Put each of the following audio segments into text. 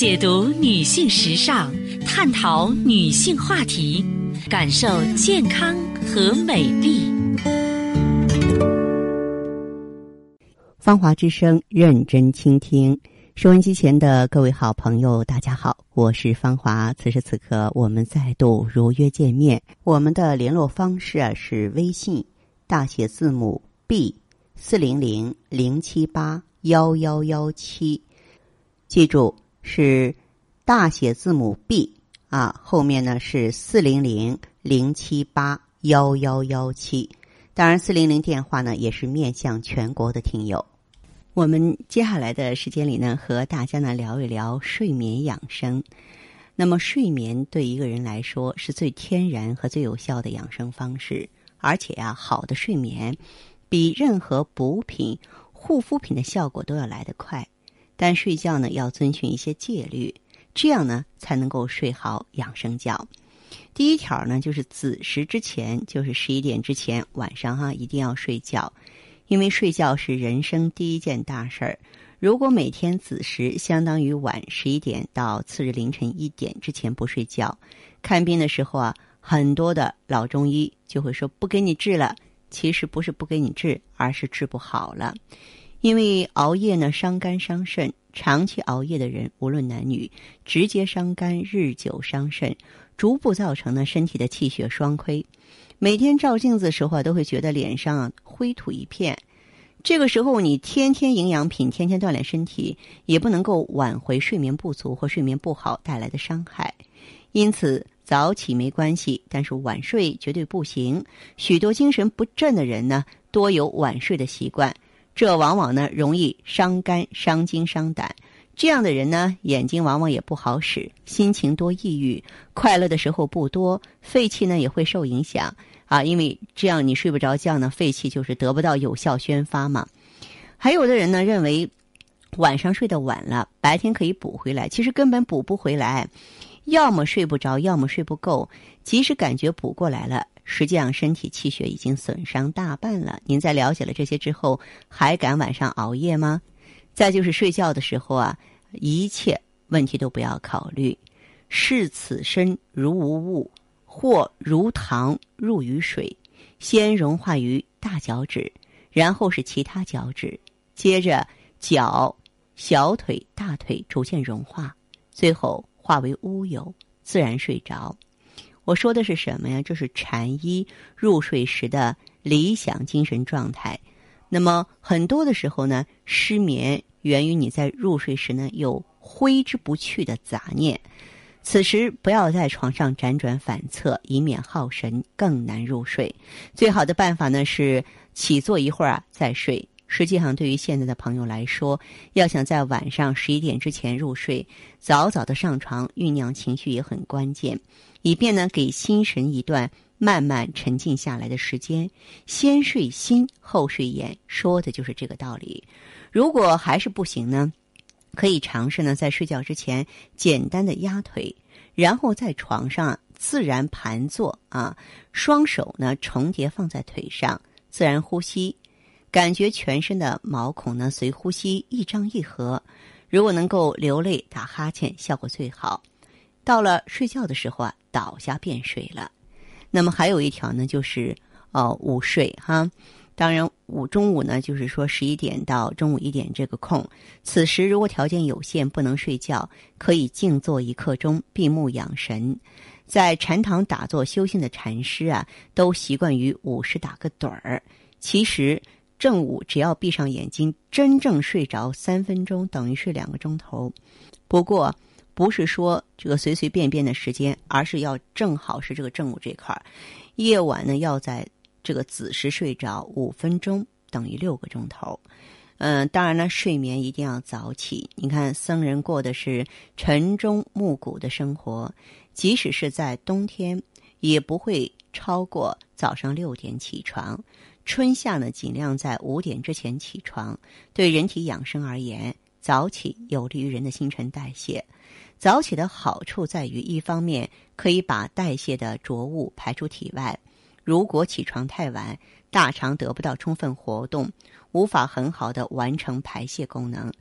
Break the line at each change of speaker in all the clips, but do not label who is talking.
解读女性时尚，探讨女性话题，感受健康和美丽。
芳华之声，认真倾听。收音机前的各位好朋友，大家好，我是芳华。此时此刻，我们再度如约见面。我们的联络方式啊是微信大写字母 B 四零零零七八幺幺幺七，记住是大写字母 B 啊，后面呢是四零零零七八幺幺幺七。当然，四零零电话呢也是面向全国的听友。我们接下来的时间里呢，和大家呢聊一聊睡眠养生。那么，睡眠对一个人来说是最天然和最有效的养生方式，而且呀，好的睡眠比任何补品、护肤品的效果都要来得快。但睡觉呢，要遵循一些戒律，这样呢才能够睡好养生觉。第一条呢，就是子时之前，就是十一点之前，晚上哈一定要睡觉。因为睡觉是人生第一件大事儿，如果每天子时相当于晚十一点到次日凌晨一点之前不睡觉，看病的时候啊，很多的老中医就会说不给你治了。其实不是不给你治，而是治不好了。因为熬夜呢伤肝伤肾，长期熬夜的人无论男女，直接伤肝，日久伤肾，逐步造成呢身体的气血双亏。每天照镜子的时候啊，都会觉得脸上灰土一片。这个时候，你天天营养品，天天锻炼身体，也不能够挽回睡眠不足或睡眠不好带来的伤害。因此，早起没关系，但是晚睡绝对不行。许多精神不振的人呢，多有晚睡的习惯，这往往呢容易伤肝、伤精、伤胆。这样的人呢，眼睛往往也不好使，心情多抑郁，快乐的时候不多，肺气呢也会受影响。啊，因为这样你睡不着觉呢，肺气就是得不到有效宣发嘛。还有的人呢认为晚上睡得晚了，白天可以补回来，其实根本补不回来，要么睡不着，要么睡不够。即使感觉补过来了，实际上身体气血已经损伤大半了。您在了解了这些之后，还敢晚上熬夜吗？再就是睡觉的时候啊，一切问题都不要考虑，视此身如无物。或如糖入于水，先融化于大脚趾，然后是其他脚趾，接着脚、小腿、大腿逐渐融化，最后化为乌有，自然睡着。我说的是什么呀？就是禅医入睡时的理想精神状态。那么很多的时候呢，失眠源于你在入睡时呢有挥之不去的杂念。此时不要在床上辗转反侧，以免耗神，更难入睡。最好的办法呢是起坐一会儿啊再睡。实际上，对于现在的朋友来说，要想在晚上十一点之前入睡，早早的上床酝酿情绪也很关键，以便呢给心神一段慢慢沉静下来的时间。先睡心后睡眼，说的就是这个道理。如果还是不行呢？可以尝试呢，在睡觉之前简单的压腿，然后在床上自然盘坐啊，双手呢重叠放在腿上，自然呼吸，感觉全身的毛孔呢随呼吸一张一合。如果能够流泪打哈欠，效果最好。到了睡觉的时候啊，倒下便睡了。那么还有一条呢，就是哦午睡哈。当然，午中午呢，就是说十一点到中午一点这个空，此时如果条件有限不能睡觉，可以静坐一刻钟，闭目养神。在禅堂打坐修行的禅师啊，都习惯于午时打个盹儿。其实正午只要闭上眼睛，真正睡着三分钟，等于睡两个钟头。不过不是说这个随随便便的时间，而是要正好是这个正午这块儿。夜晚呢，要在。这个子时睡着五分钟等于六个钟头，嗯，当然了，睡眠一定要早起。你看，僧人过的是晨钟暮鼓的生活，即使是在冬天，也不会超过早上六点起床。春夏呢，尽量在五点之前起床。对人体养生而言，早起有利于人的新陈代谢。早起的好处在于，一方面可以把代谢的浊物排出体外。如果起床太晚，大肠得不到充分活动，无法很好的完成排泄功能。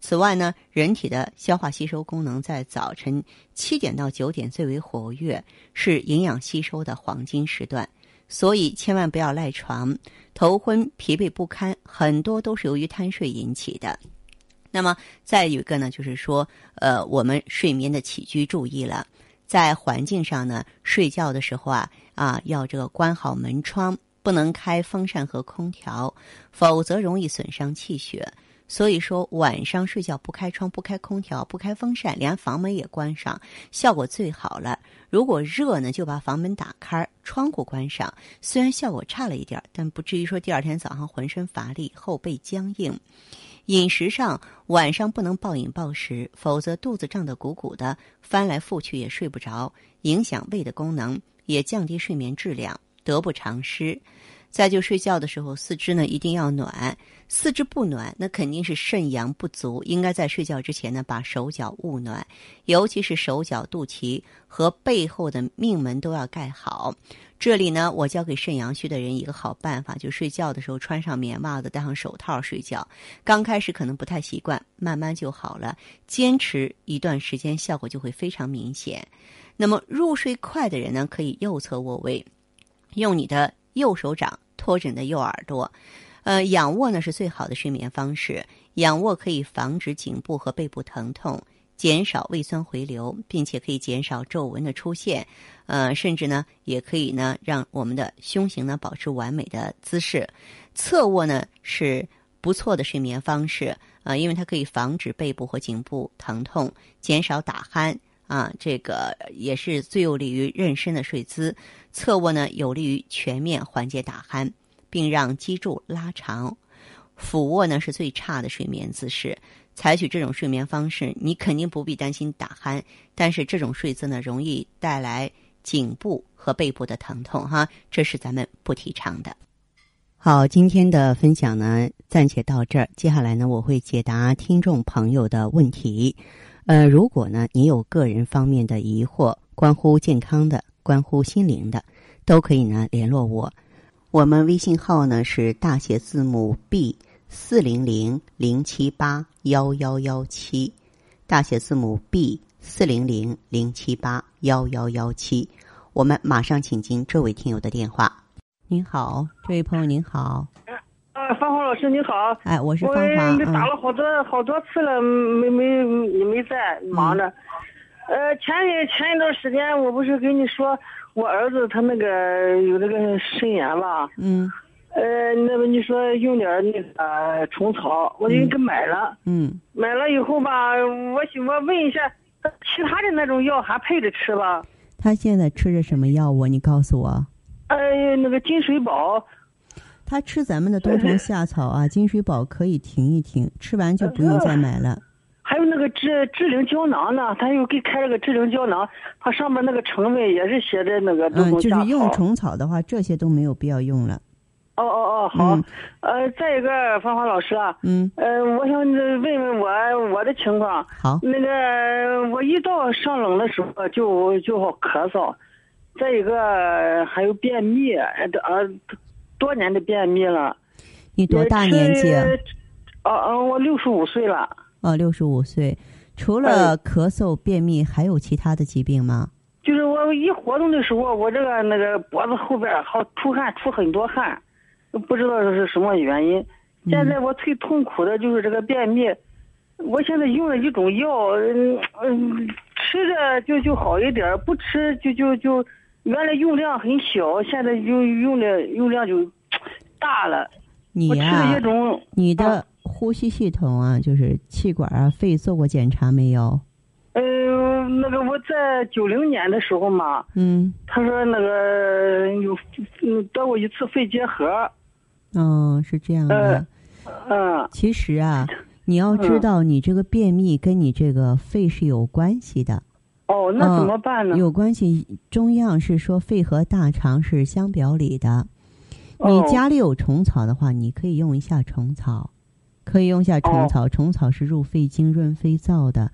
此外呢，人体的消化吸收功能在早晨七点到九点最为活跃，是营养吸收的黄金时段，所以千万不要赖床、头昏、疲惫不堪，很多都是由于贪睡引起的。那么再有一个呢，就是说，呃，我们睡眠的起居注意了，在环境上呢，睡觉的时候啊啊，要这个关好门窗，不能开风扇和空调，否则容易损伤气血。所以说，晚上睡觉不开窗、不开空调、不开风扇，连房门也关上，效果最好了。如果热呢，就把房门打开，窗户关上。虽然效果差了一点，但不至于说第二天早上浑身乏力、后背僵硬。饮食上，晚上不能暴饮暴食，否则肚子胀得鼓鼓的，翻来覆去也睡不着，影响胃的功能，也降低睡眠质量，得不偿失。再就睡觉的时候，四肢呢一定要暖。四肢不暖，那肯定是肾阳不足。应该在睡觉之前呢，把手脚捂暖，尤其是手脚、肚脐和背后的命门都要盖好。这里呢，我教给肾阳虚的人一个好办法，就睡觉的时候穿上棉袜子，戴上手套睡觉。刚开始可能不太习惯，慢慢就好了。坚持一段时间，效果就会非常明显。那么入睡快的人呢，可以右侧卧位，用你的右手掌托着你的右耳朵。呃，仰卧呢是最好的睡眠方式。仰卧可以防止颈部和背部疼痛，减少胃酸回流，并且可以减少皱纹的出现。呃，甚至呢，也可以呢，让我们的胸型呢保持完美的姿势。侧卧呢是不错的睡眠方式啊，因为它可以防止背部和颈部疼痛，减少打鼾啊，这个也是最有利于妊娠的睡姿。侧卧呢有利于全面缓解打鼾。并让脊柱拉长，俯卧呢是最差的睡眠姿势。采取这种睡眠方式，你肯定不必担心打鼾，但是这种睡姿呢，容易带来颈部和背部的疼痛，哈，这是咱们不提倡的。好，今天的分享呢，暂且到这儿。接下来呢，我会解答听众朋友的问题。呃，如果呢，你有个人方面的疑惑，关乎健康的，关乎心灵的，都可以呢联络我。我们微信号呢是大写字母 B 四零零零七八幺幺幺七，大写字母 B 四零零零七八幺幺幺七。我们马上请进这位听友的电话。您好，这位朋友您好。
啊，芳华老师你好。
哎，我是芳华。
我打了好多好多次了，没没你没在，忙着。呃，前一前一段时间我不是跟你说。我儿子他那个有那个肾炎吧，
嗯，
呃，那么你说用点那个虫草，我就给买了，
嗯，
买了以后吧，我我问一下，其他的那种药还配着吃吧？
他现在吃着什么药物？你告诉我。
呃，那个金水宝。
他吃咱们的冬虫 夏草啊，金水宝可以停一停，吃完就不用再买了。
还有那个治治灵胶囊呢，他又给开了个治灵胶囊，它上面那个成分也是写的那个
嗯，就是用虫草的话，这些都没有必要用了。
哦哦哦，好。呃，再一个，芳华老师啊，
嗯，
呃，我想问问我我的情况。
好。
那个，我一到上冷的时候就就好咳嗽，再一个还有便秘，呃，多年的便秘了。
你多大年纪？
哦哦，我六十五岁了。
哦，六十五岁，除了咳嗽、便秘，还有其他的疾病吗？
就是我一活动的时候，我这个那个脖子后边好出汗，出很多汗，不知道这是什么原因。现在我最痛苦的就是这个便秘，我现在用了一种药，嗯，吃着就就好一点，不吃就就就原来用量很小，现在用用的用量就大了。
你
呀，
你的。呼吸系统啊，就是气管啊、肺做过检查没有？
嗯，那个我在九零年的时候嘛，
嗯，
他说那个有嗯得过一次肺结核。
哦，是这样的。
嗯。
其实啊，你要知道，你这个便秘跟你这个肺是有关系的。
哦，那怎么办呢？
有关系，中药是说肺和大肠是相表里的。你家里有虫草的话，你可以用一下虫草。可以用一下虫草，虫草是入肺经、润肺燥的，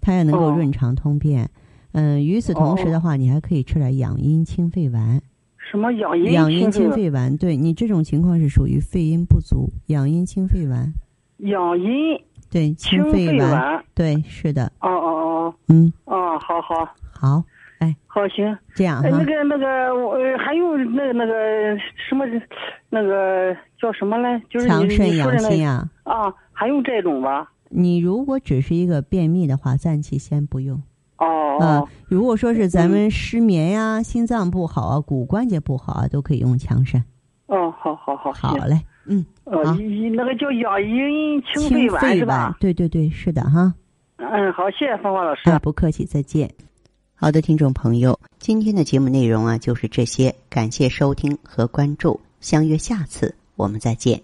它也能够润肠通便。嗯，与此同时的话，你还可以吃点养阴清肺丸。
什么养阴？
养阴清肺丸，对你这种情况是属于肺阴不足，养阴清肺丸。
养阴。
对，
清肺
丸，对，是的。
哦哦哦。
嗯。
哦，好好。
好，哎，
好行。
这样
哈。那个那个，我还有那个那个什么，那个叫什么来？就是
强肾养心啊。
啊，还用这种吧？
你如果只是一个便秘的话，暂且先不用。
哦。
嗯，如果说是咱们失眠呀、心脏不好啊、骨关节不好啊，都可以用强肾。
哦，好好好。
好嘞。嗯，
呃，那个叫养阴清肺丸是吧？
对对对，是的哈。
嗯，好，谢谢芳芳老师。
啊，不客气，再见。好的，听众朋友，今天的节目内容啊就是这些，感谢收听和关注，相约下次我们再见。